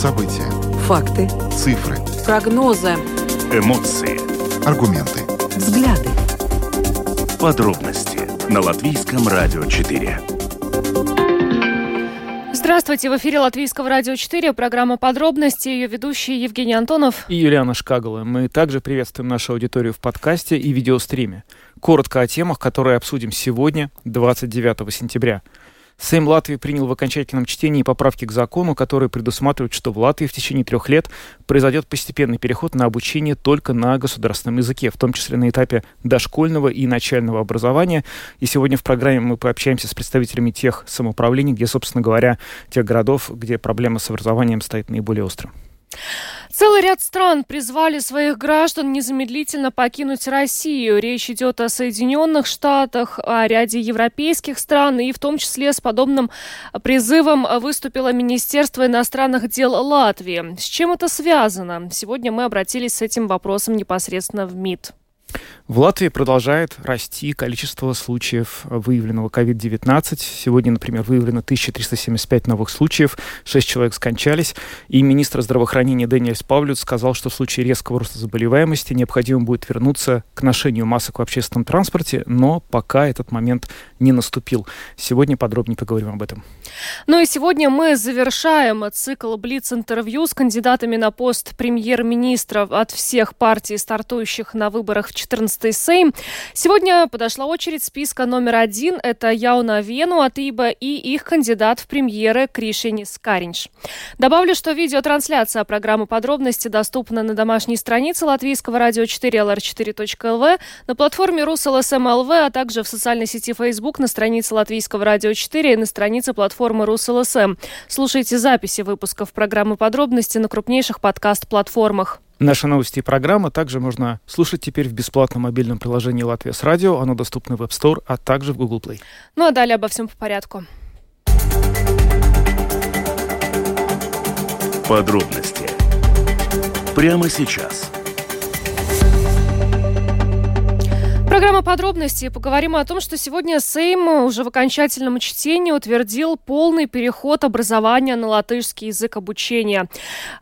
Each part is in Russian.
События. Факты. Цифры. Прогнозы. Эмоции. Аргументы. Взгляды. Подробности на Латвийском радио 4. Здравствуйте, в эфире Латвийского радио 4, программа «Подробности», ее ведущие Евгений Антонов и Юлиана Шкагала. Мы также приветствуем нашу аудиторию в подкасте и видеостриме. Коротко о темах, которые обсудим сегодня, 29 сентября – Сейм Латвии принял в окончательном чтении поправки к закону, которые предусматривают, что в Латвии в течение трех лет произойдет постепенный переход на обучение только на государственном языке, в том числе на этапе дошкольного и начального образования. И сегодня в программе мы пообщаемся с представителями тех самоуправлений, где, собственно говоря, тех городов, где проблема с образованием стоит наиболее остро. Целый ряд стран призвали своих граждан незамедлительно покинуть Россию. Речь идет о Соединенных Штатах, о ряде европейских стран, и в том числе с подобным призывом выступило Министерство иностранных дел Латвии. С чем это связано? Сегодня мы обратились с этим вопросом непосредственно в МИД. В Латвии продолжает расти количество случаев выявленного COVID-19. Сегодня, например, выявлено 1375 новых случаев, 6 человек скончались. И министр здравоохранения Дэниэль Павлют сказал, что в случае резкого роста заболеваемости необходимо будет вернуться к ношению масок в общественном транспорте, но пока этот момент не наступил. Сегодня подробнее поговорим об этом. Ну и сегодня мы завершаем цикл Блиц-интервью с кандидатами на пост премьер-министра от всех партий, стартующих на выборах в 14-й Сейм. Сегодня подошла очередь списка номер один. Это Яуна Вену от ИБА и их кандидат в премьеры Кришинис Каринш. Добавлю, что видеотрансляция программы «Подробности» доступна на домашней странице Латвийского радио 4 lr4.lv, на платформе rus.lsm.lv, а также в социальной сети Facebook на странице Латвийского радио 4 и на странице платформы Rus.LSM. Слушайте записи выпусков программы «Подробности» на крупнейших подкаст-платформах. Наши новости и программы также можно слушать теперь в бесплатном мобильном приложении «Latvijas Radio». Оно доступно в App Store, а также в Google Play. Ну а далее обо всем по порядку. Подробности прямо сейчас – Программа подробностей. Поговорим о том, что сегодня Сейм уже в окончательном чтении утвердил полный переход образования на латышский язык обучения.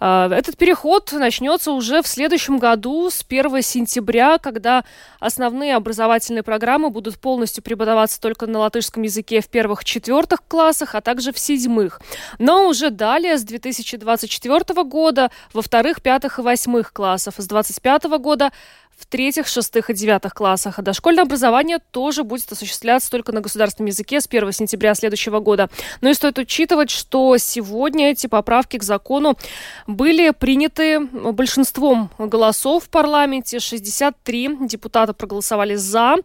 А, этот переход начнется уже в следующем году, с 1 сентября, когда основные образовательные программы будут полностью преподаваться только на латышском языке в первых-четвертых классах, а также в седьмых. Но уже далее, с 2024 года, во вторых, пятых и восьмых классах. С 2025 года в третьих, шестых и девятых классах. А дошкольное образование тоже будет осуществляться только на государственном языке с 1 сентября следующего года. Но и стоит учитывать, что сегодня эти поправки к закону были приняты большинством голосов в парламенте. 63 депутата проголосовали «за».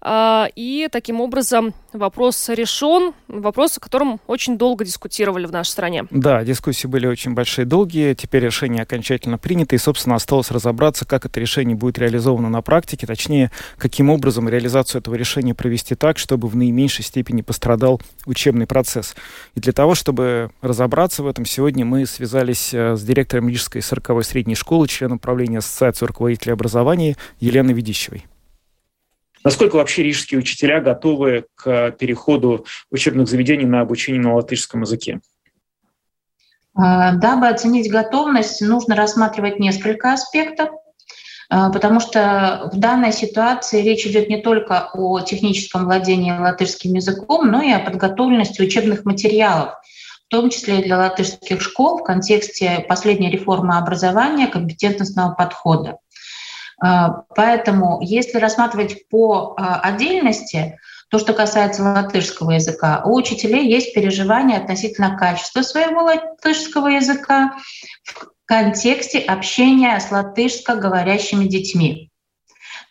А, и таким образом вопрос решен. Вопрос, о котором очень долго дискутировали в нашей стране. Да, дискуссии были очень большие, долгие. Теперь решение окончательно принято. И, собственно, осталось разобраться, как это решение будет реализовано на практике, точнее, каким образом реализацию этого решения провести так, чтобы в наименьшей степени пострадал учебный процесс. И для того, чтобы разобраться в этом, сегодня мы связались э, с директором Рижской 40-й средней школы, членом правления Ассоциации руководителей образования Еленой Ведищевой. Насколько вообще рижские учителя готовы к переходу учебных заведений на обучение на латышском языке? А, дабы оценить готовность, нужно рассматривать несколько аспектов. А, потому что в данной ситуации речь идет не только о техническом владении латышским языком, но и о подготовленности учебных материалов, в том числе для латышских школ в контексте последней реформы образования компетентностного подхода. А, поэтому, если рассматривать по а, отдельности, то, что касается латышского языка, у учителей есть переживания относительно качества своего латышского языка, контексте общения с латышско-говорящими детьми.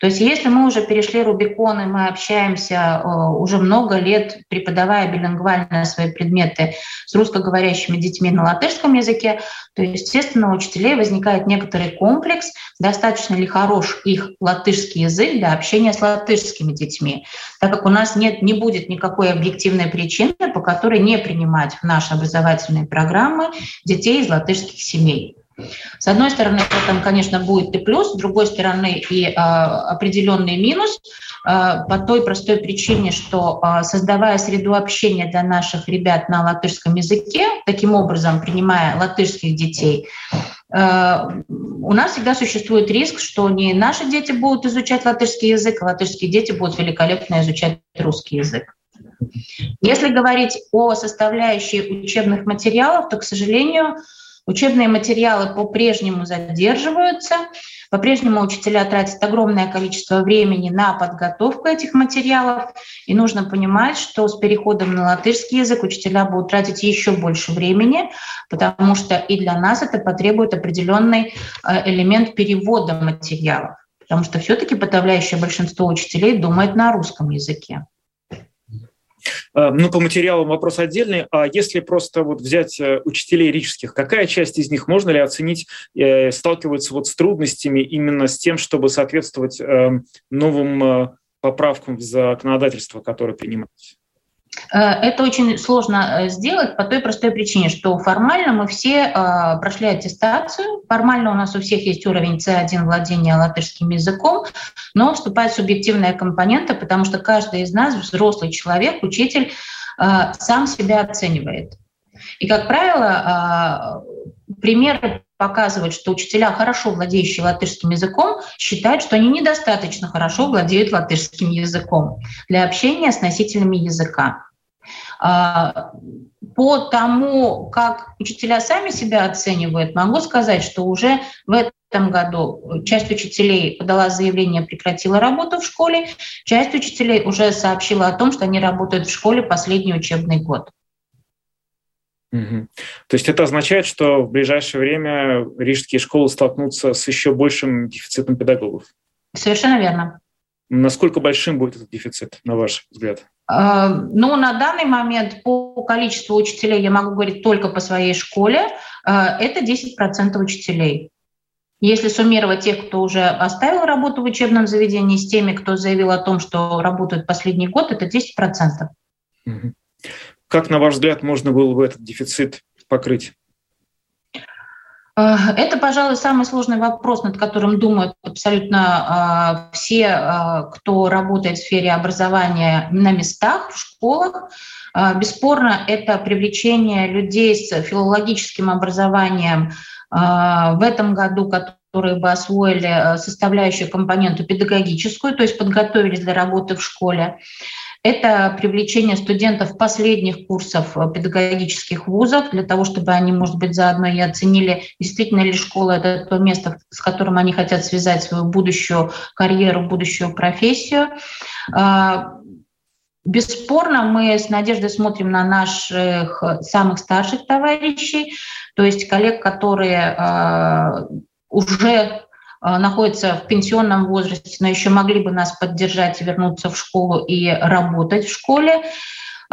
То есть если мы уже перешли Рубикон, и мы общаемся э, уже много лет, преподавая билингвально свои предметы с русскоговорящими детьми на латышском языке, то, естественно, у учителей возникает некоторый комплекс, достаточно ли хорош их латышский язык для общения с латышскими детьми, так как у нас нет, не будет никакой объективной причины, по которой не принимать в наши образовательные программы детей из латышских семей. С одной стороны, в конечно, будет и плюс, с другой стороны, и э, определенный минус э, по той простой причине, что э, создавая среду общения для наших ребят на латышском языке, таким образом принимая латышских детей, у нас всегда существует риск, что не наши дети будут изучать латышский язык, а латышские дети будут великолепно изучать русский язык. Если говорить о составляющей учебных материалов, то, к сожалению, Учебные материалы по-прежнему задерживаются, по-прежнему учителя тратят огромное количество времени на подготовку этих материалов, и нужно понимать, что с переходом на латышский язык учителя будут тратить еще больше времени, потому что и для нас это потребует определенный э, элемент перевода материалов, потому что все-таки подавляющее большинство учителей думает на русском языке. Э, ну, по материалам вопрос отдельный. А если просто вот взять э, учителей рижских, какая часть из них, можно ли оценить, э, сталкиваются вот с трудностями именно с тем, чтобы соответствовать новым поправкам в законодательство, которое принимается? Э, это очень сложно э, сделать по той простой причине, что формально мы все э, прошли аттестацию, формально у нас у всех есть уровень C1 владения латышским языком, но вступает субъективная компонента, потому что каждый из нас, взрослый человек, учитель, сам себя оценивает. И, как правило, примеры показывают, что учителя, хорошо владеющие латышским языком, считают, что они недостаточно хорошо владеют латышским языком для общения с носителями языка. А, по тому, как учителя сами себя оценивают, могу сказать, что уже в этом году часть учителей подала заявление, прекратила работу в школе, часть учителей уже сообщила о том, что они работают в школе последний учебный год. Угу. То есть это означает, что в ближайшее время рижские школы столкнутся с еще большим дефицитом педагогов? Совершенно верно. Насколько большим будет этот дефицит, на ваш взгляд? Э, ну, на данный момент по количеству учителей, я могу говорить только по своей школе, э, это 10% учителей. Если суммировать тех, кто уже оставил работу в учебном заведении, с теми, кто заявил о том, что работают последний год, это 10%. Как, на ваш взгляд, можно было бы этот дефицит покрыть? Э, это, пожалуй, самый сложный вопрос, над которым думают абсолютно э, все, э, кто работает в сфере образования на местах, в школах. Бесспорно, это привлечение людей с филологическим образованием в этом году, которые бы освоили составляющую компоненту педагогическую, то есть подготовились для работы в школе. Это привлечение студентов последних курсов э, педагогических вузов для того, чтобы они, может быть, заодно и оценили, действительно ли школа – это то место, с которым они хотят связать свою будущую карьеру, будущую профессию. А, бесспорно, мы с надеждой смотрим на наших самых старших товарищей, то есть коллег, которые а, уже находятся в пенсионном возрасте, но еще могли бы нас поддержать и вернуться в школу и работать в школе.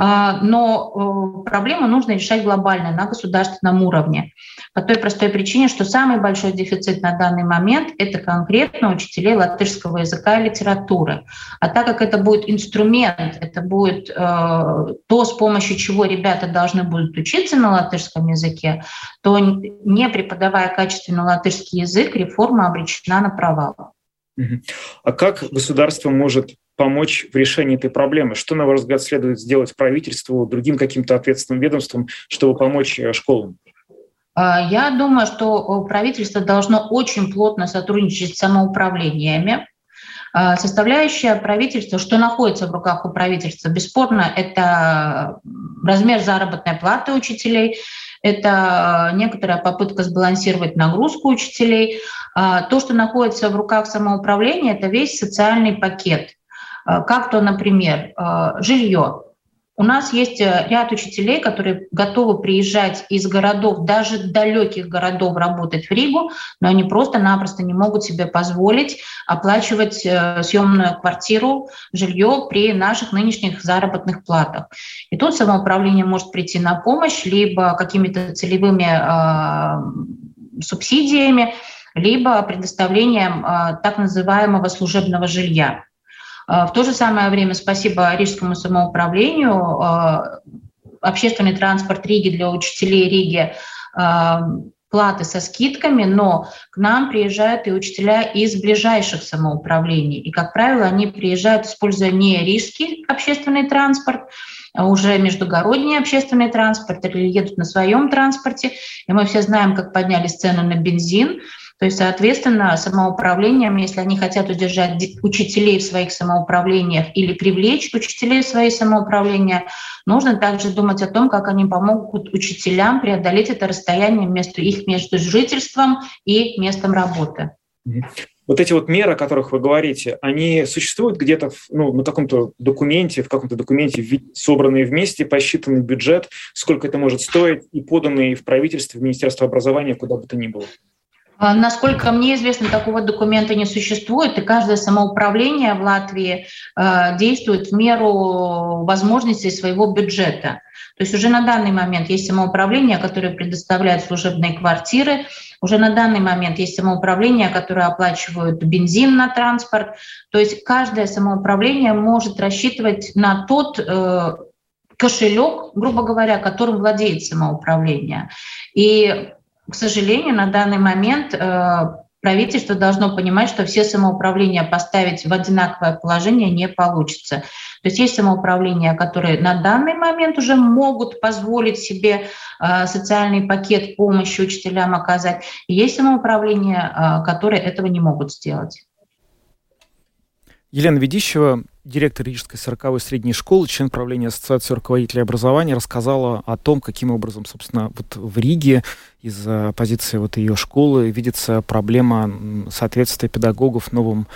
А, но э, проблему нужно решать глобально на государственном уровне. По той простой причине, что самый большой дефицит на данный момент – это конкретно учителей латышского языка и литературы. А так как это будет инструмент, это будет э, то, с помощью чего ребята должны будут учиться на латышском языке, то не преподавая качественно латышский язык, реформа обречена на провал. А как государство может помочь в решении этой проблемы? Что, на ваш взгляд, следует сделать правительству, другим каким-то ответственным ведомствам, чтобы помочь э, школам? А, я думаю, что правительство должно очень плотно сотрудничать с самоуправлениями. А, составляющая правительства, что находится в руках у правительства, бесспорно, это размер заработной платы учителей, это некоторая попытка сбалансировать нагрузку учителей. А, то, что находится в руках самоуправления, это весь социальный пакет. Э, как то, например, э, жилье. У нас есть э, ряд учителей, которые готовы приезжать из городов, даже далеких городов, работать в Ригу, но они просто-напросто не могут себе позволить оплачивать съемную квартиру, жилье при наших нынешних заработных платах. И тут самоуправление может прийти на помощь либо какими-то целевыми э, субсидиями, либо предоставлением э, так называемого служебного жилья. А, в то же самое время спасибо Рижскому самоуправлению, а, общественный транспорт Риги для учителей Риги а, платы со скидками, но к нам приезжают и учителя из ближайших самоуправлений. И, как правило, они приезжают, используя не рижский общественный транспорт, а уже междугородний общественный транспорт или едут на своем транспорте. И мы все знаем, как поднялись цены на бензин. То есть, соответственно, самоуправлением, если они хотят удержать учителей в своих самоуправлениях или привлечь учителей в свои самоуправления, нужно также думать о том, как они помогут учителям преодолеть это расстояние между их между жительством и местом работы. Вот эти вот меры, о которых вы говорите, они существуют где-то ну, на каком-то документе, в каком-то документе собранные вместе, посчитанный бюджет, сколько это может стоить, и поданный в правительство, в Министерство образования, куда бы то ни было? А, насколько мне известно, такого документа не существует, и каждое самоуправление в Латвии э, действует в меру возможностей своего бюджета. То есть уже на данный момент есть самоуправление, которое предоставляет служебные квартиры, уже на данный момент есть самоуправление, которое оплачивают бензин на транспорт. То есть каждое самоуправление может рассчитывать на тот э, кошелек, грубо говоря, которым владеет самоуправление. И к сожалению, на данный момент э, правительство должно понимать, что все самоуправления поставить в одинаковое положение не получится. То есть есть самоуправления, которые на данный момент уже могут позволить себе э, социальный пакет помощи учителям оказать, есть самоуправления, э, которые этого не могут сделать. Елена Ведищева, директор Рижской 40-й средней школы, член правления Ассоциации руководителей образования, рассказала о том, каким образом, собственно, вот в Риге из позиции вот ее школы видится проблема соответствия педагогов новым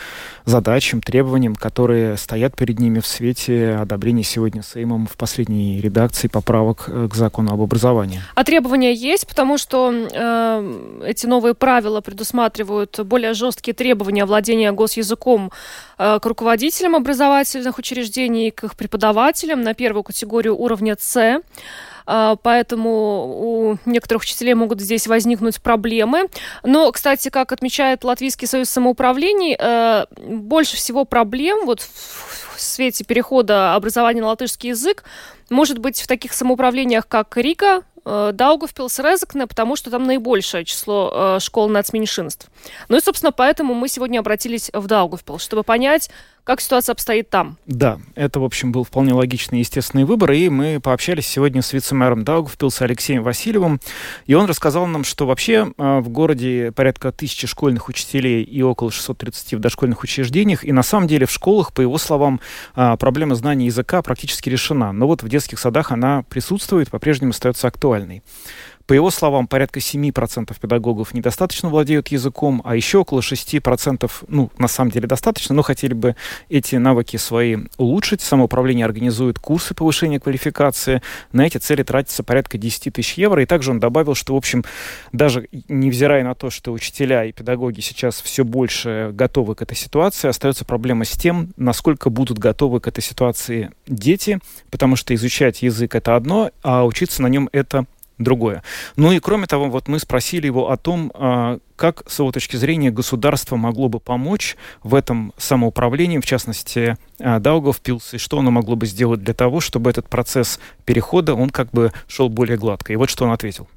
задачам, требованиям, которые стоят перед ними в свете одобрения сегодня Сеймом в последней редакции поправок э, к закону об образовании. А требования есть, потому что э, эти новые правила предусматривают более жесткие требования владения госязыком э, к руководителям образовательных учреждений, к их преподавателям на первую категорию уровня С. А, поэтому у некоторых учителей могут здесь возникнуть проблемы. Но, кстати, как отмечает Латвийский союз самоуправлений, э, больше всего проблем вот в свете перехода образования на латышский язык может быть в таких самоуправлениях, как Рига, э, Даугавпилс, Резекне, потому что там наибольшее число э, школ нацменьшинств. Ну и, собственно, поэтому мы сегодня обратились в Даугавпилс, чтобы понять, как ситуация обстоит там? Да, это, в общем, был вполне логичный и естественный выбор, и мы пообщались сегодня с вице-мэром Даугавпилса Алексеем Васильевым, и он рассказал нам, что вообще а, в городе порядка тысячи школьных учителей и около 630 в дошкольных учреждениях, и на самом деле в школах, по его словам, а, проблема знания языка практически решена, но вот в детских садах она присутствует, по-прежнему остается актуальной. По его словам, порядка 7% педагогов недостаточно владеют языком, а еще около 6%, ну, на самом деле достаточно, но хотели бы эти навыки свои улучшить. Самоуправление организует курсы повышения квалификации. На эти цели тратится порядка 10 тысяч евро. И также он добавил, что, в общем, даже невзирая на то, что учителя и педагоги сейчас все больше готовы к этой ситуации, остается проблема с тем, насколько будут готовы к этой ситуации дети, потому что изучать язык — это одно, а учиться на нем — это другое. Ну и кроме того, вот мы спросили его о том, а, как с его точки зрения государство могло бы помочь в этом самоуправлении, в частности, а, Даугавпилс, и что оно могло бы сделать для того, чтобы этот процесс перехода, он как бы шел более гладко. И вот что он ответил.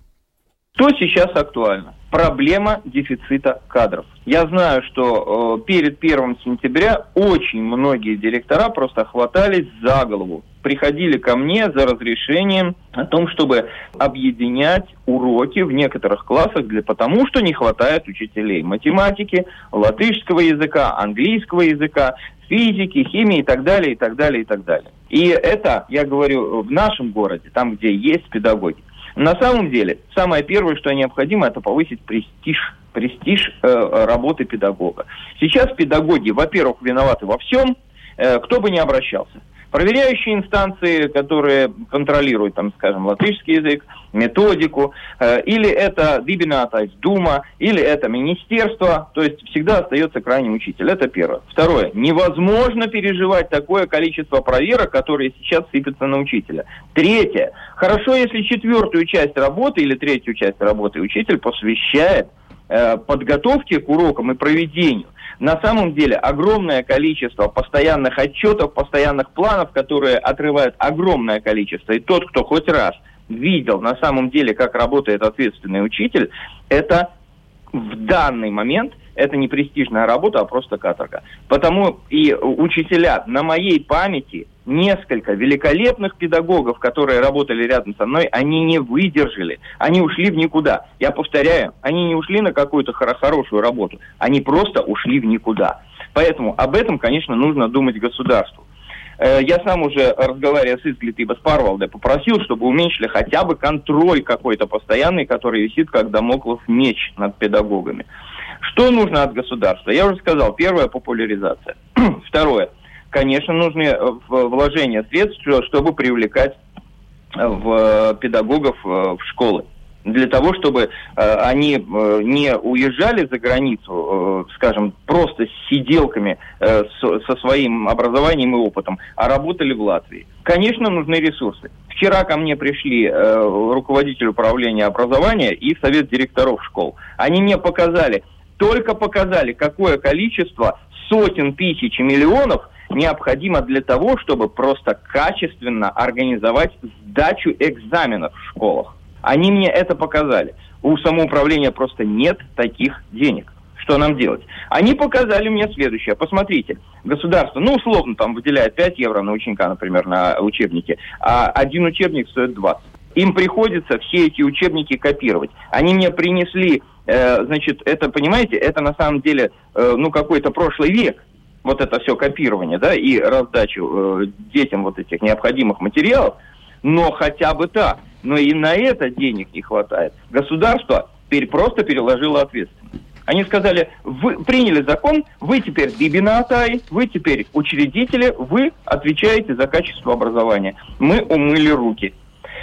Что сейчас актуально? Проблема дефицита кадров. Я знаю, что э, перед 1 сентября очень многие директора просто хватались за голову, приходили ко мне за разрешением о том, чтобы объединять уроки в некоторых классах, для, потому что не хватает учителей математики, латышского языка, английского языка, физики, химии и так далее, и так далее, и так далее. И это, я говорю, в нашем городе, там, где есть педагоги. На самом деле, самое первое, что необходимо, это повысить престиж престиж э, работы педагога. Сейчас педагоги, во-первых, виноваты во всем, э, кто бы ни обращался проверяющие инстанции, которые контролируют, там, скажем, латышский язык, методику, э, или это Дибината Дума, или это министерство, то есть всегда остается крайний учитель. Это первое. Второе. Невозможно переживать такое количество проверок, которые сейчас сыпятся на учителя. Третье. Хорошо, если четвертую часть работы или третью часть работы учитель посвящает э, подготовке к урокам и проведению. На самом деле огромное количество постоянных отчетов, постоянных планов, которые отрывают огромное количество. И тот, кто хоть раз видел на самом деле, как работает ответственный учитель, это в данный момент это не престижная работа, а просто каторга. Потому и учителя на моей памяти несколько великолепных педагогов, которые работали рядом со мной, они не выдержали, они ушли в никуда. Я повторяю, они не ушли на какую-то хорошую работу, они просто ушли в никуда. Поэтому об этом, конечно, нужно думать государству. Э, я сам уже, разговаривая с Изглит с Парвалде, попросил, чтобы уменьшили хотя бы контроль какой-то постоянный, который висит как домоклов меч над педагогами. Что нужно от государства? Я уже сказал, первое – популяризация. Второе – конечно, нужны э, вложения средств, чтобы привлекать э, в педагогов в школы для того, чтобы э, они э, не уезжали за границу, э, скажем, просто с сиделками э, со своим образованием и опытом, а работали в Латвии. Конечно, нужны ресурсы. Вчера ко мне пришли э, руководитель управления образования и совет директоров школ. Они мне показали, только показали, какое количество сотен тысяч и миллионов необходимо для того, чтобы просто качественно организовать сдачу экзаменов в школах. Они мне это показали. У самоуправления просто нет таких денег. Что нам делать? Они показали мне следующее. Посмотрите, государство, ну, условно, там выделяет 5 евро на ученика, например, на учебники, а один учебник стоит 20. Им приходится все эти учебники копировать. Они мне принесли, э, значит, это, понимаете, это на самом деле, э, ну, какой-то прошлый век вот это все копирование, да, и раздачу э, детям вот этих необходимых материалов, но хотя бы так но и на это денег не хватает. Государство просто переложило ответственность. Они сказали, вы приняли закон, вы теперь бибинатай, вы теперь учредители, вы отвечаете за качество образования. Мы умыли руки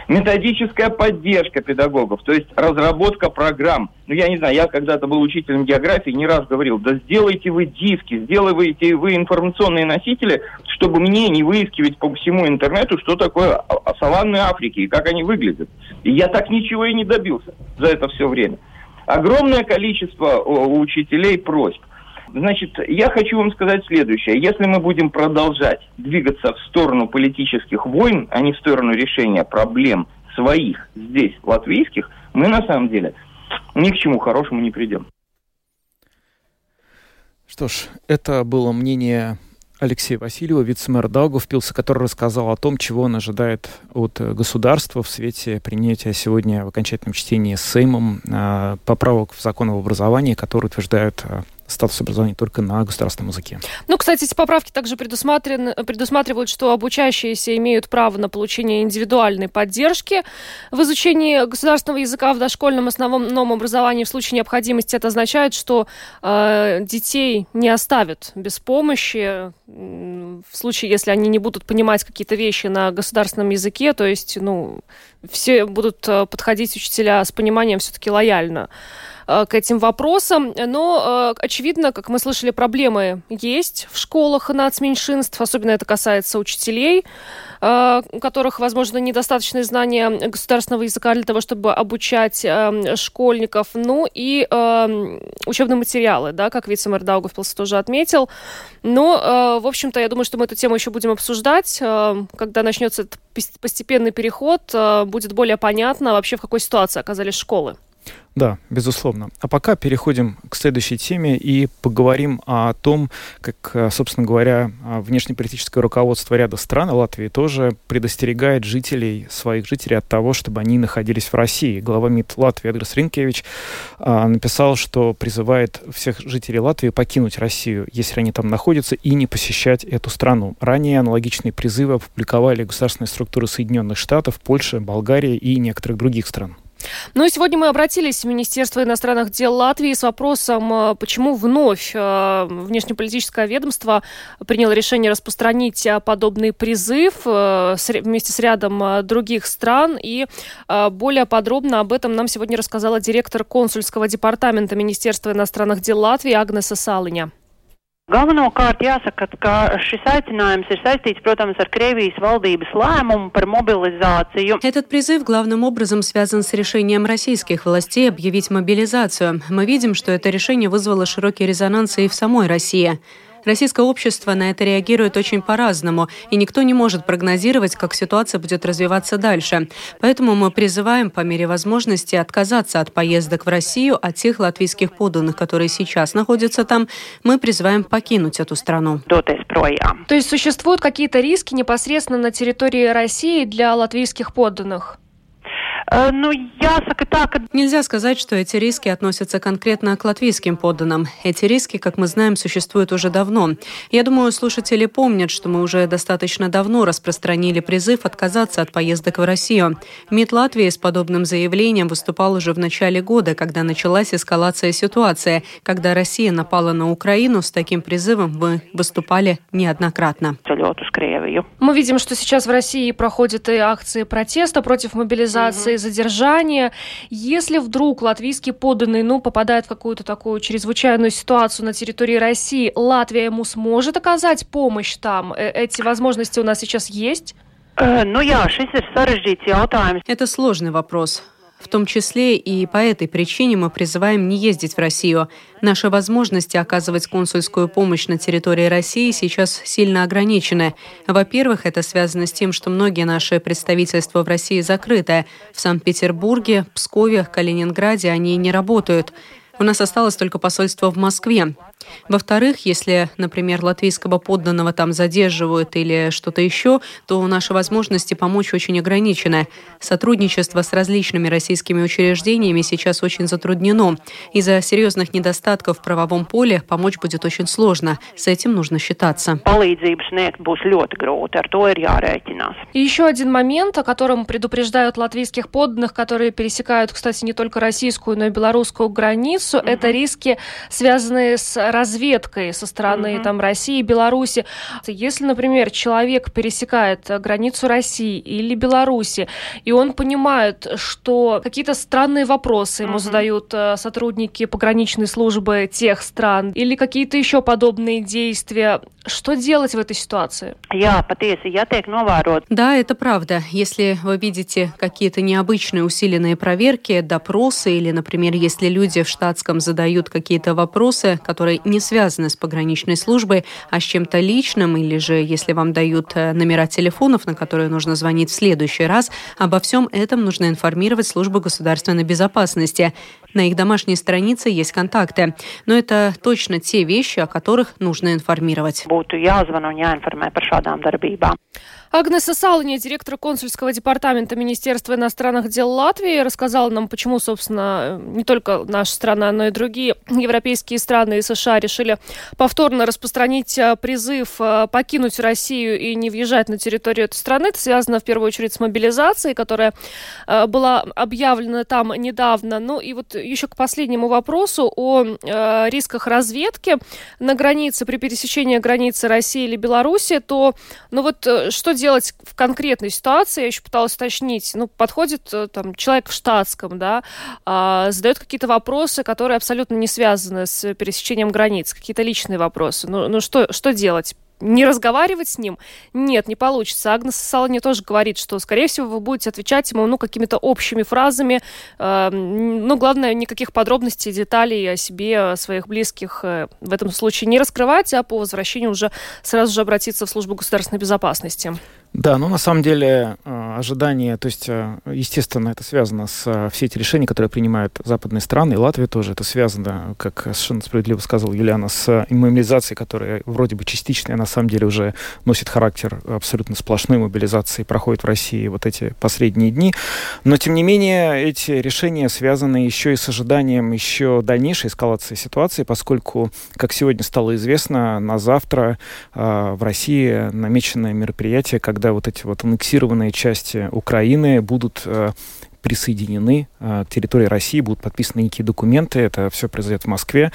методическая поддержка педагогов, то есть разработка программ. Ну, я не знаю, я когда-то был учителем географии, не раз говорил, да сделайте вы диски, сделайте вы информационные носители, чтобы мне не выискивать по всему интернету, что такое саванны Африки и как они выглядят. И я так ничего и не добился за это все время. Огромное количество у учителей просьб. Значит, я хочу вам сказать следующее. Если мы будем продолжать двигаться в сторону политических войн, а не в сторону решения проблем своих здесь, латвийских, мы на самом деле ни к чему хорошему не придем. Что ж, это было мнение Алексея Васильева, вице-мэр Даугавпилса, который рассказал о том, чего он ожидает от государства в свете принятия сегодня в окончательном чтении Сеймом э, поправок в закон об образовании, которые утверждают э, статус образования только на государственном языке. Ну, кстати, эти поправки также предусматривают, что обучающиеся имеют право на получение индивидуальной поддержки в изучении государственного языка в дошкольном основном образовании в случае необходимости. Это означает, что э, детей не оставят без помощи в случае, если они не будут понимать какие-то вещи на государственном языке, то есть, ну, все будут э, подходить учителя с пониманием все-таки лояльно. Э, к этим вопросам. Но, э, очевидно, как мы слышали, проблемы есть в школах нацменьшинств, особенно это касается учителей, э, у которых, возможно, недостаточные знания государственного языка для того, чтобы обучать школьников. Ну и учебные материалы, да, как вице-мэр Даугавпилс тоже отметил. Но, в общем-то, я думаю, что мы эту тему еще будем обсуждать. Когда начнется этот постепенный переход, будет более понятно вообще, в какой ситуации оказались школы. Да, безусловно. А пока переходим к следующей теме и поговорим о том, как, э, собственно говоря, а, внешнеполитическое руководство ряда стран, Латвии тоже предостерегает жителей, своих жителей от того, чтобы они находились в России. Глава МИД Латвии Эдгарс Ринкевич а, написал, что призывает всех жителей Латвии покинуть Россию, если они там находятся, и не посещать эту страну. Ранее аналогичные призывы опубликовали государственные структуры Соединенных Штатов, Польши, Болгарии и некоторых других стран. Ну и сегодня мы обратились в Министерство иностранных дел Латвии с вопросом, э, почему вновь э, внешнеполитическое ведомство приняло решение распространить э, подобный призыв вместе с рядом других стран. И более подробно об этом нам сегодня рассказала директор консульского департамента Министерства иностранных дел Латвии Агнеса Салыня. Galvenokārt jāsaka, ka šis aicinājums ir saistīts, protams, ar Krievijas valdības lēmumu par мобилизацию. Этот призыв главным образом связан с решением российских властей объявить мобилизацию. Мы видим, что это решение вызвало широкий резонанс и в самой России. Российское общество на это реагирует очень по-разному, и никто не может прогнозировать, как ситуация будет развиваться дальше. Поэтому мы призываем по мере возможности отказаться от поездок в Россию, а тех латвийских подданных, которые сейчас находятся там, мы призываем покинуть эту страну. То есть существуют какие-то риски непосредственно на территории России для латвийских подданных? Э, ну, ясака так. Нельзя сказать, что эти риски относятся конкретно к латвийским подданным. Эти риски, как мы знаем, существуют уже давно. Я думаю, слушатели помнят, что мы уже достаточно давно распространили призыв отказаться от поездок в Россию. МИД Латвии с подобным заявлением выступал уже в начале года, когда началась эскалация ситуации. Когда Россия напала на Украину, с таким призывом мы выступали неоднократно. Мы видим, что сейчас в России проходят и акции протеста против мобилизации задержания. Если вдруг латвийский подданный, ну, попадает в какую-то такую чрезвычайную ситуацию на территории России, Латвия ему сможет оказать помощь там? Э, эти возможности у нас сейчас есть? Э, ну, я, Это сложный вопрос. В том числе и по этой причине мы призываем не ездить в Россию. Наши возможности оказывать консульскую помощь на территории России сейчас сильно ограничены. Во-первых, это связано с тем, что многие наши представительства в России закрыты. В Санкт-Петербурге, Пскове, Калининграде они не работают. У нас осталось только посольство в Москве. Во-вторых, если, например, латвийского подданного там задерживают или что-то еще, то наши возможности помочь очень ограничены. Сотрудничество с различными российскими учреждениями сейчас очень затруднено. Из-за серьезных недостатков в правовом поле помочь будет очень сложно. С этим нужно считаться. И еще один момент, о котором предупреждают латвийских подданных, которые пересекают, кстати, не только российскую, но и белорусскую границу, mm-hmm. это риски, связанные с разведкой со стороны mm-hmm. там, России и Беларуси. Если, например, человек пересекает границу России или Беларуси, и он понимает, что какие-то странные вопросы ему mm-hmm. задают э, сотрудники пограничной службы тех стран, или какие-то еще подобные действия, что делать в этой ситуации? Я, я так Да, это правда. Если вы видите какие-то необычные усиленные проверки, допросы, или, например, если люди в штатском задают какие-то вопросы, которые не связаны с пограничной службой, а с чем-то личным, или же если вам дают э, номера телефонов, на которые нужно звонить в следующий раз, обо всем этом нужно информировать службу государственной безопасности. На их домашней странице есть контакты. Но это точно те вещи, о которых нужно информировать. Агнеса Салани, директор консульского департамента Министерства иностранных дел Латвии, рассказала нам, почему, собственно, не только наша страна, но и другие европейские страны и США решили повторно распространить э, призыв э, покинуть Россию и не въезжать на территорию этой страны. Это связано в первую очередь с мобилизацией, которая э, была объявлена там недавно. Ну и вот еще к последнему вопросу о рисках разведки на границе при пересечении границы России или Беларуси, то ну вот что делать делать в конкретной ситуации, я еще пыталась уточнить, ну, подходит э, там человек в штатском, да, а, задает какие-то вопросы, которые абсолютно не связаны с пересечением границ, какие-то личные вопросы. Ну, ну что, что делать? Не разговаривать с ним? Нет, не получится. Агнес Салани тоже говорит, что, скорее всего, вы будете отвечать ему ну, какими-то общими фразами. Э, ну, главное, никаких подробностей, деталей о себе, о своих близких э, в этом случае не раскрывать, а по возвращению уже сразу же обратиться в службу государственной безопасности. Да, ну на самом деле э, ожидания, то есть, э, естественно, это связано с э, все эти решения, которые принимают западные страны, и Латвия тоже, это связано, как совершенно справедливо сказал Юлиана, с мобилизацией, которая вроде бы частичная, а на самом деле уже носит характер абсолютно сплошной мобилизации, проходит в России вот эти последние дни. Но, тем не менее, эти решения связаны еще и с ожиданием еще дальнейшей эскалации ситуации, поскольку, как сегодня стало известно, на завтра в России намечено мероприятие, когда когда вот эти вот аннексированные части Украины будут э, присоединены к территории России, будут подписаны некие документы, это все произойдет в Москве.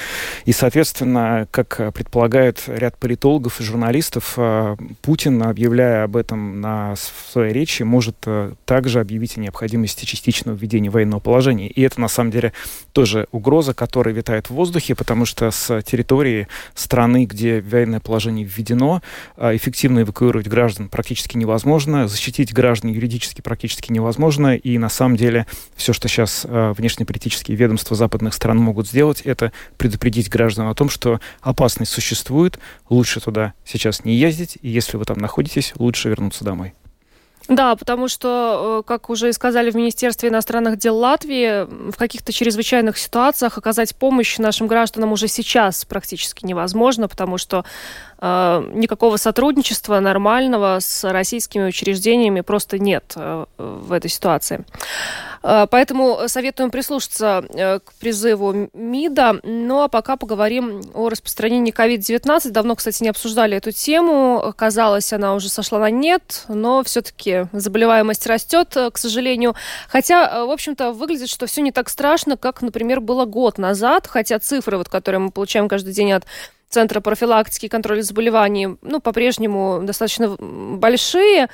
И, соответственно, как предполагают ряд политологов и журналистов, э, Путин, объявляя об этом на своей речи, может э, также объявить о необходимости частичного введения военного положения. И это, на самом деле, тоже угроза, которая витает в воздухе, потому что с территории страны, где военное положение введено, эффективно эвакуировать граждан практически невозможно, защитить граждан юридически практически невозможно, и на самом деле все, что сейчас э, внешнеполитические ведомства западных стран могут сделать, это предупредить граждан о том, что опасность существует, лучше туда сейчас не ездить, и если вы там находитесь, лучше вернуться домой. Да, потому что, э, как уже и сказали в Министерстве иностранных дел Латвии, в каких-то чрезвычайных ситуациях оказать помощь нашим гражданам уже сейчас практически невозможно, потому что никакого сотрудничества нормального с российскими учреждениями просто нет э, в этой ситуации. Э, поэтому советуем прислушаться э, к призыву МИДа. Ну а пока поговорим о распространении COVID-19. Давно, кстати, не обсуждали эту тему. Казалось, она уже сошла на нет, но все-таки заболеваемость растет, э, к сожалению. Хотя, в общем-то, выглядит, что все не так страшно, как, например, было год назад. Хотя цифры, вот, которые мы получаем каждый день от Центра профилактики и контроля заболеваний, ну, по-прежнему достаточно большие,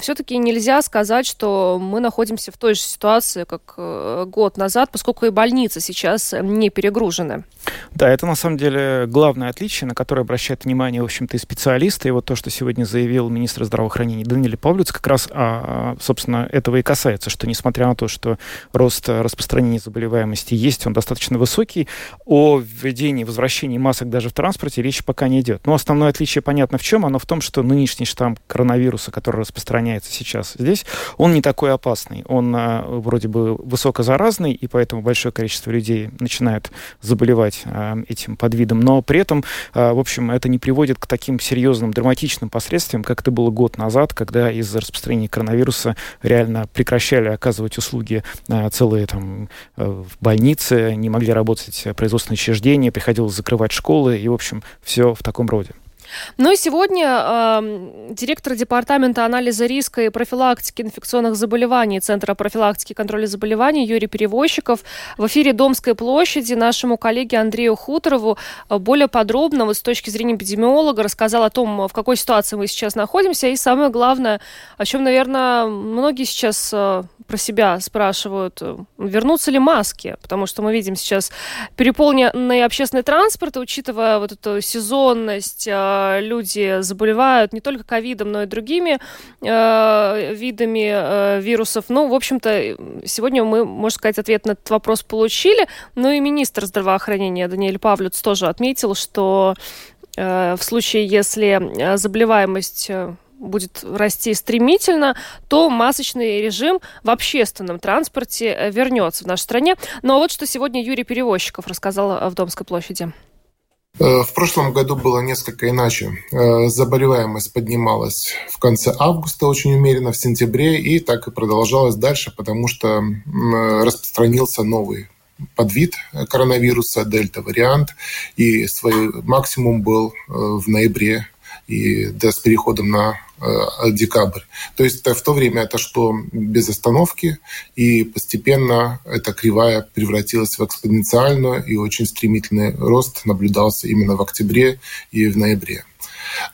все-таки нельзя сказать, что мы находимся в той же ситуации, как э, год назад, поскольку и больницы сейчас не перегружены. Да, это на самом деле главное отличие, на которое обращают внимание, в общем-то, и специалисты. И вот то, что сегодня заявил министр здравоохранения Даниэль Павлюц, как раз, а, собственно, этого и касается, что несмотря на то, что рост распространения заболеваемости есть, он достаточно высокий, о введении, возвращении масок даже в транспорт транспорте речи пока не идет. Но основное отличие понятно в чем. Оно в том, что нынешний штамм коронавируса, который распространяется сейчас здесь, он не такой опасный. Он а, вроде бы высокозаразный, и поэтому большое количество людей начинают заболевать а, этим подвидом. Но при этом, а, в общем, это не приводит к таким серьезным драматичным последствиям, как это было год назад, когда из-за распространения коронавируса реально прекращали оказывать услуги а, целые там э, больницы, не могли работать производственные учреждения, приходилось закрывать школы, и, в общем, все в таком роде. Ну и сегодня э, директор департамента анализа риска и профилактики инфекционных заболеваний Центра профилактики и контроля заболеваний Юрий Перевозчиков в эфире Домской площади нашему коллеге Андрею Хуторову э, более подробно вот с точки зрения эпидемиолога рассказал о том, в какой ситуации мы сейчас находимся. И самое главное, о чем, наверное, многие сейчас э, про себя спрашивают, э, вернутся ли маски, потому что мы видим сейчас переполненный общественный транспорт, учитывая вот эту сезонность, э, люди заболевают не только ковидом, но и другими э, видами вирусов. Ну, в общем-то, сегодня мы, можно сказать, ответ на этот вопрос получили. Ну и министр здравоохранения Даниэль Павлюц тоже отметил, что в случае, если заболеваемость будет расти стремительно, то масочный режим в общественном транспорте э, вернется в нашей стране. Но вот что сегодня Юрий Перевозчиков рассказал э, в Домской площади. Э, в прошлом году было несколько иначе. Заболеваемость поднималась в конце августа очень умеренно, в сентябре, и так и продолжалось дальше, потому что распространился новый подвид коронавируса, дельта-вариант, и свой максимум был в ноябре и да, с переходом на э, декабрь. То есть в то время это шло без остановки, и постепенно эта кривая превратилась в экспоненциальную, и очень стремительный рост наблюдался именно в октябре и в ноябре.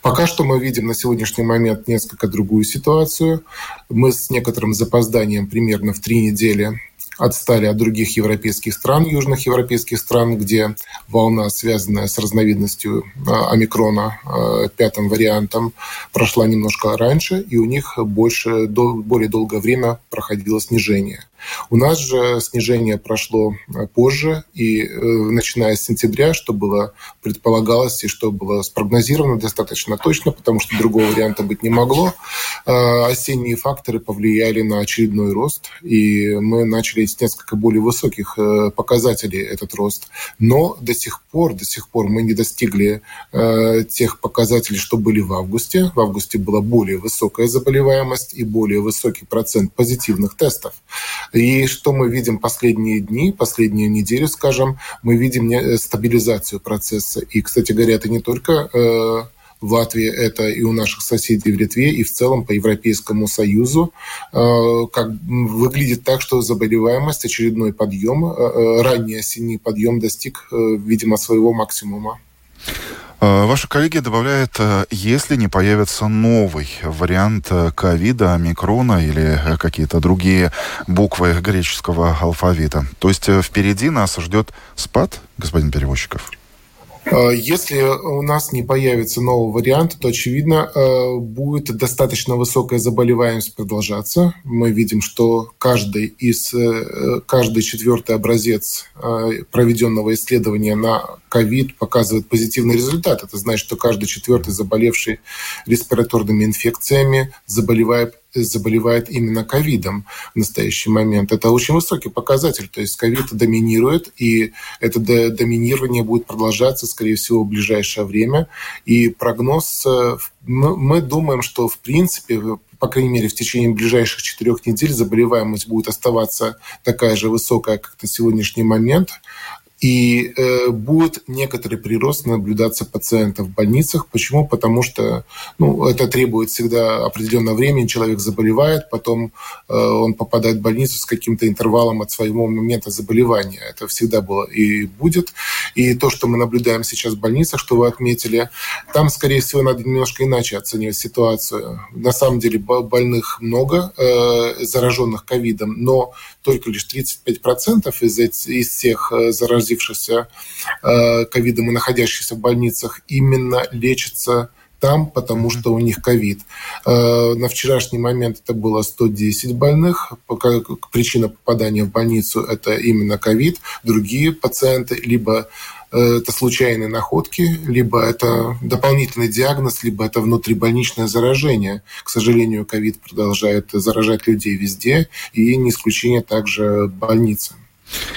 Пока что мы видим на сегодняшний момент несколько другую ситуацию. Мы с некоторым запозданием примерно в три недели отстали от других европейских стран, южных европейских стран, где волна, связанная с разновидностью а, омикрона, а, пятым вариантом, прошла немножко раньше, и у них больше, более долгое время проходило снижение. У нас же снижение прошло э, позже, и э, начиная с сентября, что было предполагалось и что было спрогнозировано достаточно точно, потому что другого варианта быть не могло, э, осенние факторы повлияли на очередной рост, и мы начали с несколько более высоких показателей этот рост. Но до сих пор, до сих пор мы не достигли тех показателей, что были в августе. В августе была более высокая заболеваемость и более высокий процент позитивных тестов. И что мы видим последние дни, последнюю неделю, скажем, мы видим э, стабилизацию процесса. И, кстати говоря, это не только э, в Латвии, это и у наших соседей в Литве, и в целом по Европейскому Союзу. Э, как выглядит так, что заболеваемость, очередной подъем, ранний осенний подъем достиг, видимо, своего максимума. Э, ваши коллеги добавляют, э, если не появится новый вариант э, ковида, микрона или какие-то другие буквы греческого алфавита. То есть впереди нас ждет спад, господин Перевозчиков? Э, если у нас не появится нового варианта, то, очевидно, э, будет достаточно высокая заболеваемость продолжаться. Мы видим, что каждый, из, э, каждый четвертый образец проведенного исследования на ковид показывает позитивный результат. Это значит, что каждый четвертый заболевший респираторными инфекциями заболевает заболевает именно ковидом в настоящий момент. Это очень высокий показатель. То есть ковид доминирует, и это доминирование будет продолжаться, скорее всего, в ближайшее время. И прогноз, э, мы, думаем, что в принципе по крайней мере, в течение ближайших четырех недель заболеваемость будет оставаться такая же высокая, как на сегодняшний момент. И э, будет некоторый прирост наблюдаться пациентов в больницах. Почему? Потому что ну, это требует всегда определенного времени. Человек заболевает, потом э, он попадает в больницу с каким-то интервалом от своего момента заболевания. Это всегда было и будет. И то, что мы наблюдаем сейчас в больницах, что вы отметили, там, скорее всего, надо немножко иначе оценивать ситуацию. На самом деле больных много, э, зараженных ковидом, но только лишь 35% из, из всех э, заразившихся э, ковидом и находящихся в больницах именно лечатся там, потому что у них ковид. Э, на вчерашний момент это было 110 больных. Причина попадания в больницу – это именно ковид. Другие пациенты либо это случайные находки, либо это дополнительный диагноз, либо это внутрибольничное заражение. К сожалению, ковид продолжает заражать людей везде, и не исключение также больницы.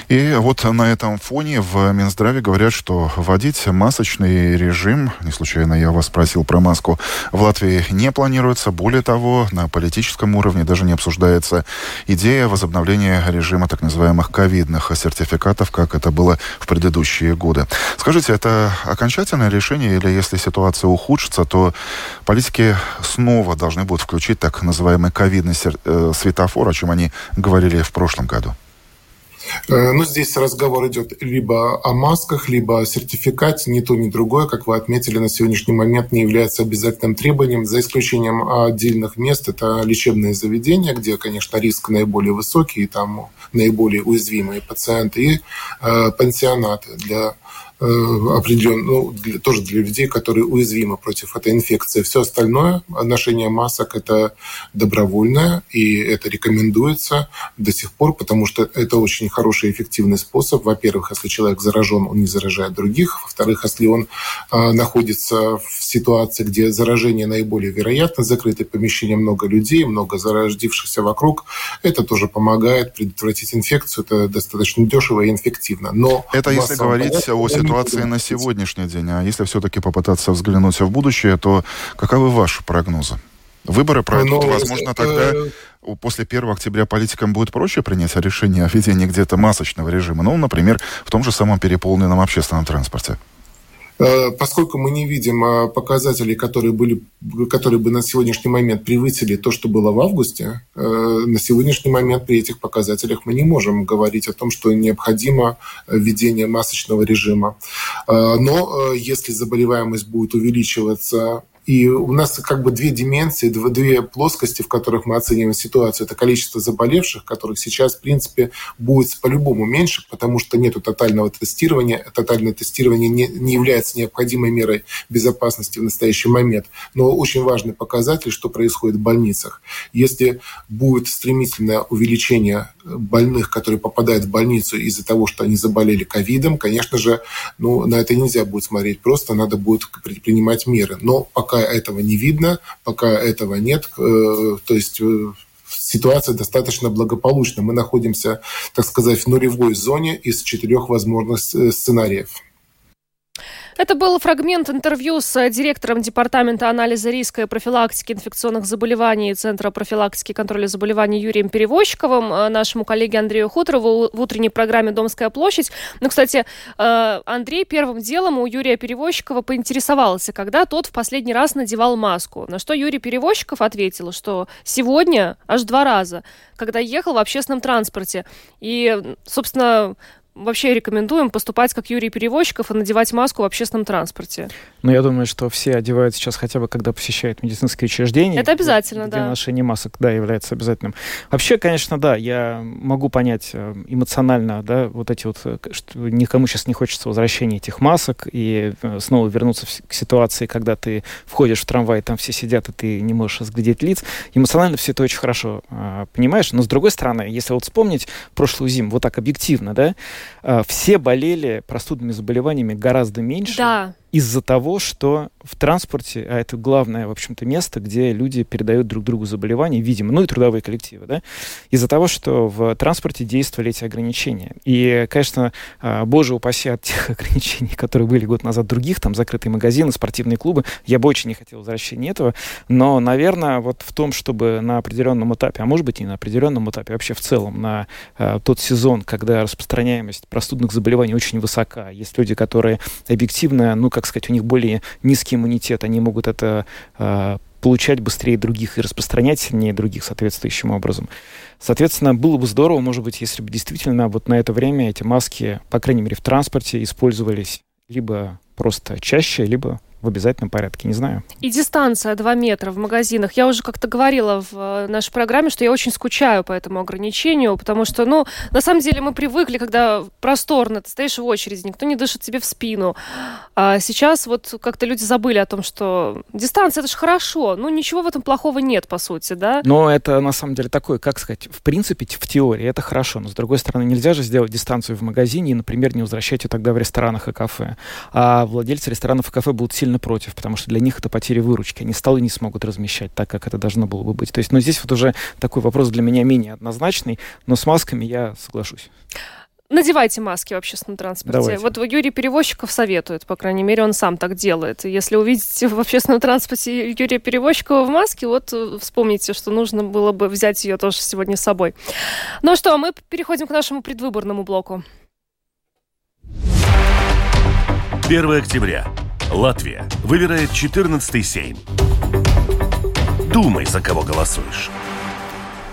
И вот на этом фоне в Минздраве говорят, что вводить масочный режим, не случайно я вас спросил про маску, в Латвии не планируется. Более того, на политическом уровне даже не обсуждается идея возобновления режима так называемых ковидных сертификатов, как это было в предыдущие годы. Скажите, это окончательное решение или если ситуация ухудшится, то политики снова должны будут включить так называемый ковидный э, светофор, о чем они говорили в прошлом году? Э, ну, здесь разговор идет либо о масках, либо о сертификате. Ни то, ни другое, как вы отметили, на сегодняшний момент не является обязательным требованием, за исключением отдельных мест. Это лечебные заведения, где, конечно, риск наиболее высокий, и там наиболее уязвимые пациенты, и э, пансионаты для определен, ну, для, тоже для людей, которые уязвимы против этой инфекции. Все остальное, ношение масок, это добровольное, и это рекомендуется до сих пор, потому что это очень хороший и эффективный способ. Во-первых, если человек заражен, он не заражает других. Во-вторых, если он э, находится в ситуации, где заражение наиболее вероятно, закрытое помещение, много людей, много заражившихся вокруг, это тоже помогает предотвратить инфекцию. Это достаточно дешево и эффективно. Но это если говорить о ситуации на сегодняшний день. А если все-таки попытаться взглянуть в будущее, то каковы ваши прогнозы? Выборы пройдут, ну, возможно, тогда после 1 октября политикам будет проще принять решение о введении где-то масочного режима. Ну, например, в том же самом переполненном общественном транспорте. Э, поскольку мы не видим э, показателей, которые, были, которые бы на сегодняшний момент превысили то, что было в августе, э, на сегодняшний момент при этих показателях мы не можем говорить о том, что необходимо введение масочного режима. Но если заболеваемость будет увеличиваться и у нас как бы две дименсии, две плоскости, в которых мы оцениваем ситуацию. Это количество заболевших, которых сейчас, в принципе, будет по-любому меньше, потому что нет тотального тестирования. Тотальное тестирование не, не является необходимой мерой безопасности в настоящий момент. Но очень важный показатель, что происходит в больницах. Если будет стремительное увеличение больных, которые попадают в больницу из-за того, что они заболели ковидом, конечно же, ну, на это нельзя будет смотреть просто, надо будет предпринимать меры. Но пока пока этого не видно, пока этого нет. Э, то есть э, ситуация достаточно благополучна. Мы находимся, так сказать, в нулевой зоне из четырех возможных сценариев. Это был фрагмент интервью с э, директором Департамента анализа риска и профилактики инфекционных заболеваний Центра профилактики и контроля заболеваний Юрием Перевозчиковым, э, нашему коллеге Андрею Хуторову в утренней программе «Домская площадь». Ну, кстати, э, Андрей первым делом у Юрия Перевозчикова поинтересовался, когда тот в последний раз надевал маску. На что Юрий Перевозчиков ответил, что сегодня аж два раза, когда ехал в общественном транспорте. И, собственно, вообще рекомендуем поступать как Юрий Перевозчиков и надевать маску в общественном транспорте? Ну, я думаю, что все одевают сейчас хотя бы, когда посещают медицинские учреждения. Это обязательно, где, да. Где ношение масок, да, является обязательным. Вообще, конечно, да, я могу понять э, эмоционально, да, вот эти вот, э, что никому сейчас не хочется возвращения этих масок и э, снова вернуться к ситуации, когда ты входишь в трамвай, там все сидят, и ты не можешь разглядеть лиц. Эмоционально все это очень хорошо понимаешь, но с другой стороны, если вот вспомнить прошлую зиму, вот так объективно, да, все болели простудными заболеваниями гораздо меньше. Да из-за того, что в транспорте, а это главное, в общем-то, место, где люди передают друг другу заболевания, видимо, ну и трудовые коллективы, да, из-за того, что в транспорте действовали эти ограничения. И, конечно, а, боже упаси от тех ограничений, которые были год назад других, там, закрытые магазины, спортивные клубы, я бы очень не хотел возвращения этого, но, наверное, вот в том, чтобы на определенном этапе, а может быть, не на определенном этапе, вообще в целом на а, тот сезон, когда распространяемость простудных заболеваний очень высока, есть люди, которые объективно, ну, как сказать, у них более низкий иммунитет, они могут это э, получать быстрее других и распространять сильнее других соответствующим образом. Соответственно, было бы здорово, может быть, если бы действительно вот на это время эти маски, по крайней мере, в транспорте использовались либо просто чаще, либо в обязательном порядке, не знаю. И дистанция 2 метра в магазинах. Я уже как-то говорила в э, нашей программе, что я очень скучаю по этому ограничению, потому что, ну, на самом деле мы привыкли, когда просторно, ты стоишь в очереди, никто не дышит тебе в спину. А сейчас вот как-то люди забыли о том, что дистанция это же хорошо, ну, ничего в этом плохого нет, по сути, да? Но это на самом деле такое, как сказать, в принципе, в теории это хорошо, но с другой стороны, нельзя же сделать дистанцию в магазине и, например, не возвращать ее тогда в ресторанах и кафе. А владельцы ресторанов и кафе будут сильно сильно против, потому что для них это потеря выручки. Они столы не смогут размещать так, как это должно было бы быть. То есть, но ну, здесь вот уже такой вопрос для меня менее однозначный, но с масками я соглашусь. Надевайте маски в общественном транспорте. Давайте. Вот Юрий Перевозчиков советует, по крайней мере, он сам так делает. Если увидите в общественном транспорте Юрия Перевозчикова в маске, вот э, вспомните, что нужно было бы взять ее тоже сегодня с собой. Ну что, мы переходим к нашему предвыборному блоку. 1 октября. Латвия выбирает 14-й Сейм. Думай, за кого голосуешь.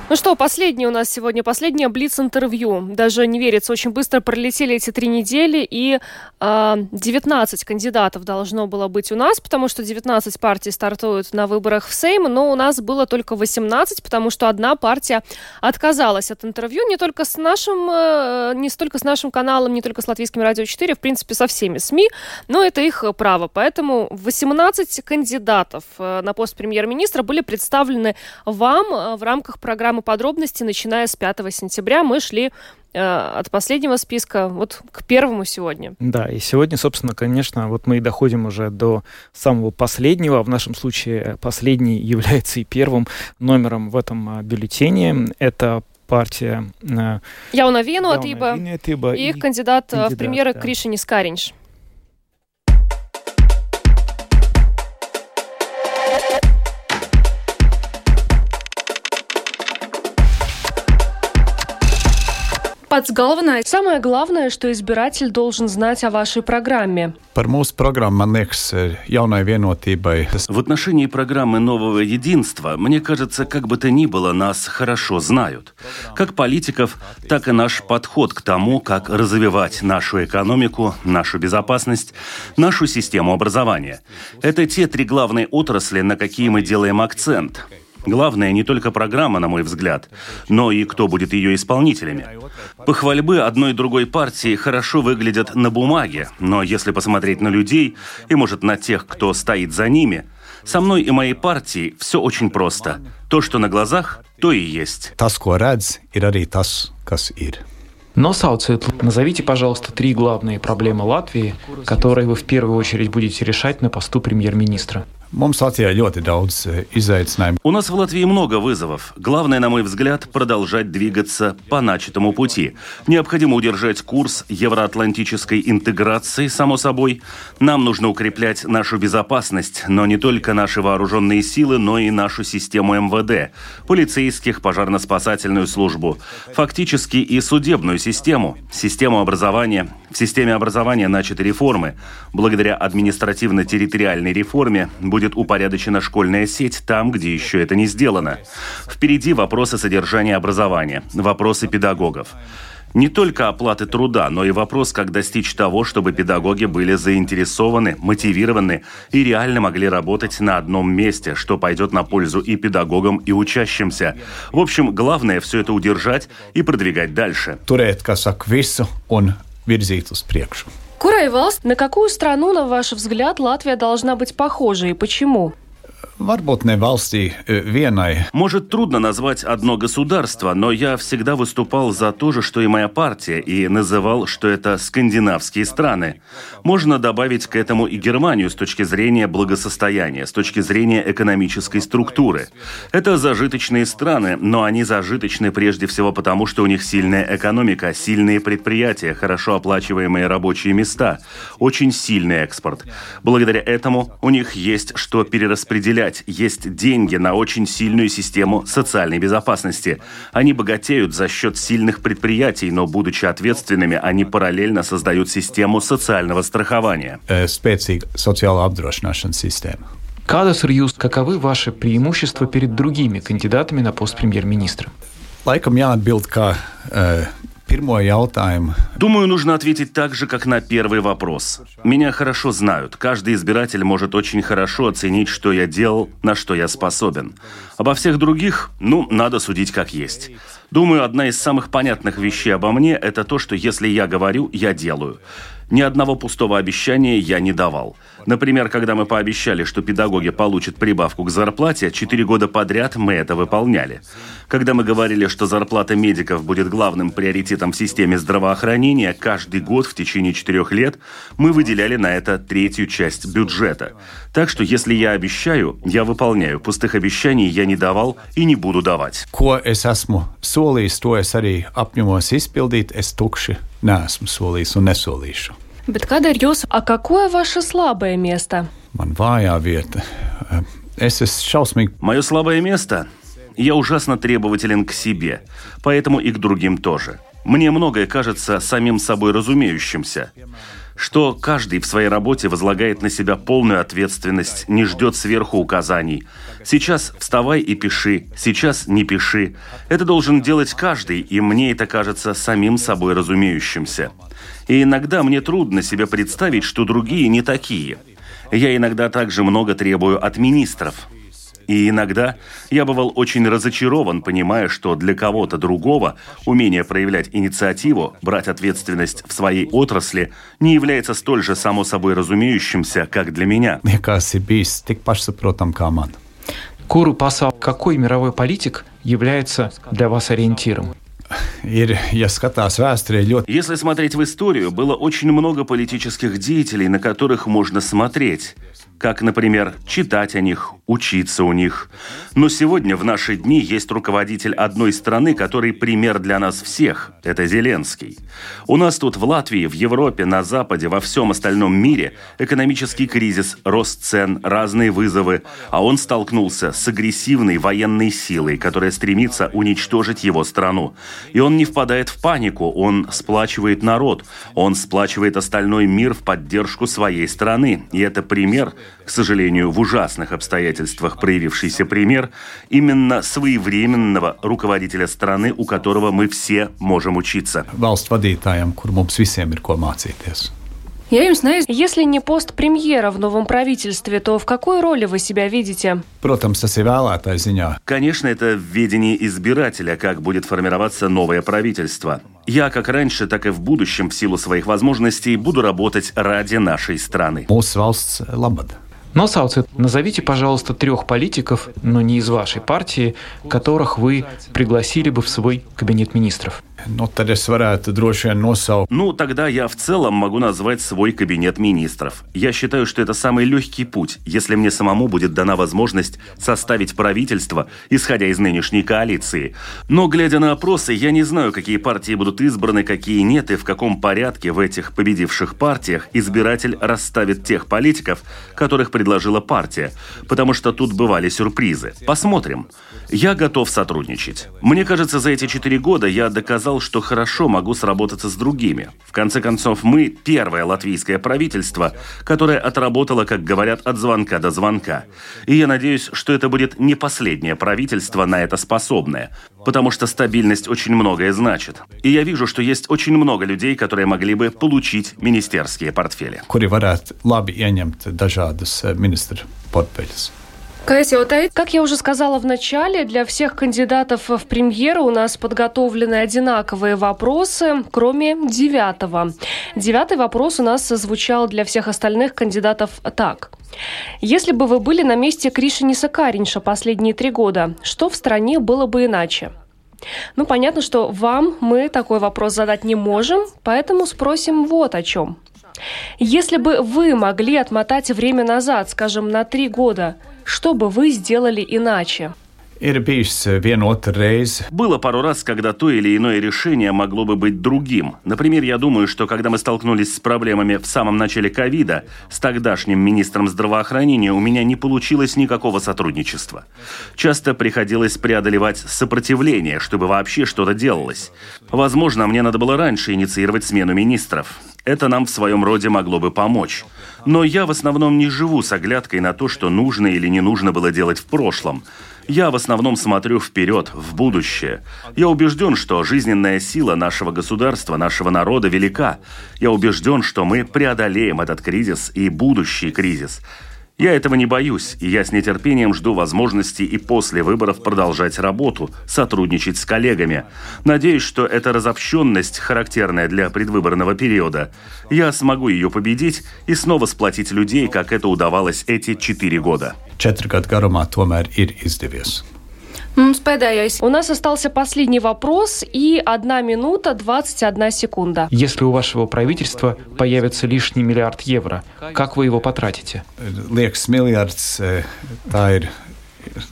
Ну что, последнее у нас сегодня, последнее Блиц-интервью. Даже не верится, очень быстро пролетели эти три недели, и э, а, 19 кандидатов должно было быть у нас, потому что 19 партий стартуют на выборах в Сейм, но у нас было только 18, потому что одна партия отказалась от интервью не только с нашим, э, не столько с нашим каналом, не только с Латвийским радио 4, в принципе, со всеми СМИ, но это их право. Поэтому 18 кандидатов э, на пост премьер-министра были представлены вам э, в рамках программы программы подробности, начиная с 5 сентября. Мы шли э, от последнего списка вот к первому сегодня. Да, и сегодня, собственно, конечно, вот мы и доходим уже до самого последнего. В нашем случае последний является и первым номером в этом бюллетене. Это партия э, Яуна Вену от Иба и их кандидат, кандидат в премьеры да. Кришини Скаринш. Galvenais, самое главное, что избиратель должен знать о вашей программе. Par mūsu programmu, man liekas, jaunai vienotībai. В отношении программы «Нового единства», мне кажется, как бы то ни было, нас хорошо знают. Как политиков, так и наш подход к тому, как развивать нашу экономику, нашу безопасность, нашу систему образования. Это те три главные отрасли, на какие мы делаем акцент. Главное не только программа, на мой взгляд, но и кто будет ее исполнителями. Похвальбы одной и другой партии хорошо выглядят на бумаге, но если посмотреть на людей и, может, на тех, кто стоит за ними, со мной и моей партией все очень просто. То, что на глазах, то и есть. Носauciet, назовите, пожалуйста, три главные проблемы Латвии, которые вы в первую очередь будете решать на посту премьер-министра. Mums izaicinājumu. У нас в Латвии много вызовов. Главное, на мой взгляд, продолжать двигаться по начатому пути. Необходимо удержать курс евроатлантической интеграции, само собой. Нам нужно укреплять нашу безопасность, но не только наши вооруженные силы, но и нашу систему МВД, полицейских, пожарно-спасательную службу, фактически и судебную систему, систему образования. В системе образования начаты реформы. Благодаря административно-территориальной реформе будет будет упорядочена школьная сеть там, где еще это не сделано. Впереди вопросы содержания образования, вопросы педагогов. Не только оплаты труда, но и вопрос, как достичь того, чтобы педагоги были заинтересованы, мотивированы и реально могли работать на одном месте, что пойдет на пользу и педагогам, и учащимся. В общем, главное все это удержать и продвигать дальше. Turēt, kā saka, visu un virzīt. Курай Валст, на какую страну, на ваш взгляд, Латвия должна быть похожа и почему? Vienai. Может, трудно назвать одно государство, но я всегда выступал за то же, что и моя партия, и называл, что это скандинавские страны. Можно добавить к этому и Германию с точки зрения благосостояния, с точки зрения экономической структуры. Это зажиточные страны, но они зажиточны прежде всего потому, что у них сильная экономика, сильные предприятия, хорошо оплачиваемые рабочие места, очень сильный экспорт. Благодаря этому у них есть что перераспределять распределять. Есть деньги на очень сильную систему социальной безопасности. Они богатеют за счет сильных предприятий, но, будучи ответственными, они параллельно создают систему социального страхования. Spēcīga sociālā apdrošināšanas sistēma. Kādas ir jūs, каковы ваши преимущества перед другими кандидатами на пост премьер-министра? Laikam jāatbild, kā pirmo jautājumu. Думаю, нужно ответить так же, как на первый вопрос. Меня хорошо знают. Каждый избиратель может очень хорошо оценить, что я делал, на что я способен. Обо всех других, ну, надо судить как есть. Думаю, одна из самых понятных вещей обо мне – это то, что если я говорю, я делаю. Ни одного пустого обещания я не давал. Например, когда мы пообещали, что педагоги получат прибавку к зарплате, четыре года подряд мы это выполняли. Когда мы говорили, что зарплата медиков будет главным приоритетом в системе здравоохранения, каждый год в течение четырех лет мы выделяли на это третью часть бюджета. Так что если я обещаю, я выполняю. Пустых обещаний я не давал и не буду давать. Ko es esmu solījis, to es arī apņemos izpildīt. Es tukši neesmu solījis un nesolīšu. Bet kāda ir jūsu, а какое ваше слабое место? Man vājā vieta. Es esmu šausmīgi Мое слабое место – я ужасно требователен к себе, поэтому и к другим тоже. Мне многое кажется самим собой разумеющимся, что каждый в своей работе возлагает на себя полную ответственность, не ждет сверху указаний. Сейчас вставай и пиши, сейчас не пиши. Это должен делать каждый, и мне это кажется самим собой разумеющимся. И иногда мне трудно себе представить, что другие не такие. Я иногда также много требую от министров. И иногда я бывал очень разочарован, понимая, что для кого-то другого умение проявлять инициативу, брать ответственность в своей отрасли не является столь же само собой разумеющимся, как для меня. ir bijis tik pašsaprotam kā man. Куру Пасал, какой мировой политик является для вас ориентиром? Если смотреть в историю, было очень много политических деятелей, на которых можно смотреть. Как, например, читать о них, учиться у них. Но сегодня, в наши дни, есть руководитель одной страны, который пример для нас всех. Это Зеленский. У нас тут в Латвии, в Европе, на Западе, во всем остальном мире экономический кризис, рост цен, разные вызовы. А он столкнулся с агрессивной военной силой, которая стремится уничтожить его страну. И он не впадает в панику, он сплачивает народ, он сплачивает остальной мир в поддержку своей страны. И это пример, к сожалению, в ужасных обстоятельствах проявившийся пример именно своевременного руководителя страны, у которого мы все можем учиться. valsts vadītājiem, kur mums visiem. Я им знаю, если не пост премьера в новом правительстве, то в какой роли вы себя видите? Protams, tas ir ziņā. Конечно, это в ведении избирателя, как будет формироваться новое правительство. Я, как раньше, так и в будущем, в силу своих возможностей, буду работать ради нашей страны. Mūsu valsts labad. Носауцит, назовите, пожалуйста, трех политиков, но не из вашей партии, которых вы пригласили бы в свой кабинет министров. Nu, tad es varētu droši vien Ну, тогда я в целом могу назвать свой кабинет министров. Я считаю, что это самый легкий путь, если мне самому будет дана возможность составить правительство, исходя из нынешней коалиции. Но, глядя на опросы, я не знаю, какие партии будут избраны, какие нет, и в каком порядке в этих победивших партиях избиратель расставит тех политиков, которых предложила партия, потому что тут бывали сюрпризы. Посмотрим. Я готов сотрудничать. Мне кажется, за эти четыре года я доказал, считал, что хорошо могу сработаться с другими. В конце концов, мы первое латвийское правительство, которое отработало, как говорят, от звонка до звонка. И я надеюсь, что это будет не последнее правительство на это способное, потому что стабильность очень многое значит. И я вижу, что есть очень много людей, которые могли бы получить министерские портфели. Kuri varētu labi ieņemt dažādas ministru portfeļus. Как я уже сказала в начале, для всех кандидатов в премьеры у нас подготовлены одинаковые вопросы, кроме девятого. Девятый вопрос у нас звучал для всех остальных кандидатов так. Если бы вы были на месте Кришиниса Каринша последние три года, что в стране было бы иначе? Ну, понятно, что вам мы такой вопрос задать не можем, поэтому спросим вот о чем. Если бы вы могли отмотать время назад, скажем, на три года, что бы вы сделали иначе? Было пару раз, когда то или иное решение могло бы быть другим. Например, я думаю, что когда мы столкнулись с проблемами в самом начале ковида, с тогдашним министром здравоохранения у меня не получилось никакого сотрудничества. Часто приходилось преодолевать сопротивление, чтобы вообще что-то делалось. Возможно, мне надо было раньше инициировать смену министров. Это нам в своем роде могло бы помочь. Но я в основном не живу с оглядкой на то, что нужно или не нужно было делать в прошлом. Я в основном смотрю вперед, в будущее. Я убежден, что жизненная сила нашего государства, нашего народа велика. Я убежден, что мы преодолеем этот кризис и будущий кризис. Я этого не боюсь, и я с нетерпением жду возможности и после выборов продолжать работу, сотрудничать с коллегами. Надеюсь, что эта разобщенность, характерная для предвыборного периода, я смогу ее победить и снова сплотить людей, как это удавалось эти четыре года. Četri gadu garumā tomēr ir izdevies. У нас остался последний вопрос и одна минута 21 секунда. Если у вашего правительства появится лишний миллиард евро, как вы его потратите? Liekas, miljards tā ir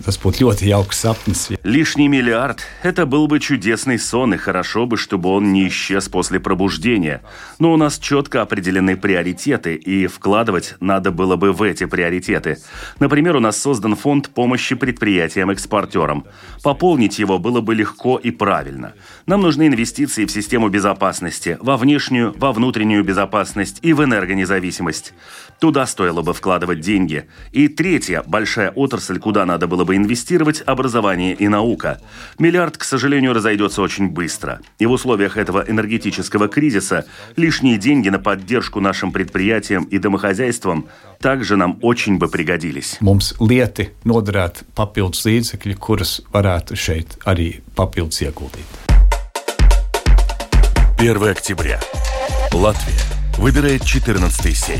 Tas būtu ļoti jauks sapnis. Лишний миллиард – это был бы чудесный сон, и хорошо бы, чтобы он не исчез после пробуждения. Но у нас четко определены приоритеты, и вкладывать надо было бы в эти приоритеты. Например, у нас создан фонд помощи предприятиям-экспортерам. Пополнить его было бы легко и правильно. Нам нужны инвестиции в систему безопасности, во внешнюю, во внутреннюю безопасность и в энергонезависимость. Туда стоило бы вкладывать деньги. И третья большая отрасль, куда надо было бы инвестировать – образование и наука. Миллиард, к сожалению, разойдется очень быстро. И в условиях этого энергетического кризиса лишние деньги на поддержку нашим предприятиям и домохозяйствам также нам очень бы пригодились. Mums lieti noderēt papildus līdzekļi, kurus varētu šeit arī papildus ieguldīt. 1 октября. Латвия выбирает 14 сейм.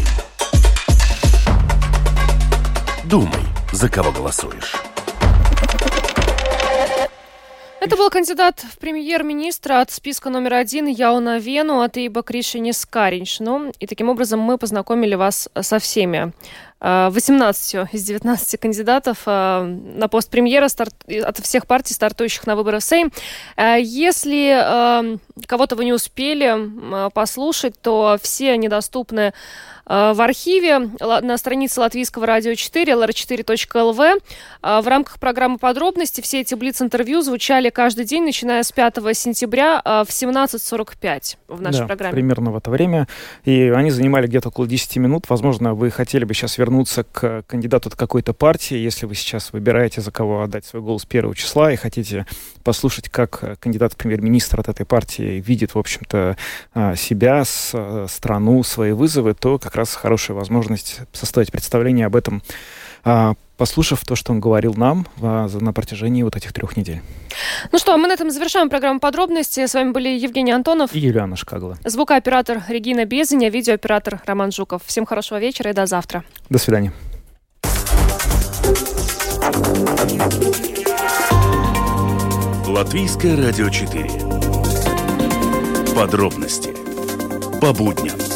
Думай, за кого голосуешь. Это был кандидат в премьер-министра от списка номер один Яуна Вену от Иба Кришинис Каринч. Ну, и таким образом мы познакомили вас со всеми 18 э, из 19 кандидатов э, на пост премьера от всех партий, стартующих на выборы в Сейм. Э, если кого-то вы не успели послушать, то все они доступны в архиве на странице Латвийского радио 4, lr4.lv. В рамках программы «Подробности» все эти блиц-интервью звучали каждый день, начиная с 5 сентября в 17.45 в нашей да, программе. примерно в это время. И они занимали где-то около 10 минут. Возможно, вы хотели бы сейчас вернуться вернуться к кандидату от какой-то партии, если вы сейчас выбираете, за кого отдать свой голос первого числа, и хотите послушать, как кандидат в премьер-министр от этой партии видит, в общем-то, а, себя, страну, свои вызовы, то как раз хорошая возможность составить представление об этом а, послушав то, что он говорил нам а, на протяжении вот этих трех недель. Ну что, мы на этом завершаем программу подробности. С вами были Евгений Антонов и Юлиана Шкагла. Звукооператор Регина Безеня, видеооператор Роман Жуков. Всем хорошего вечера и до завтра. До свидания. Латвийское радио 4. Подробности по будням.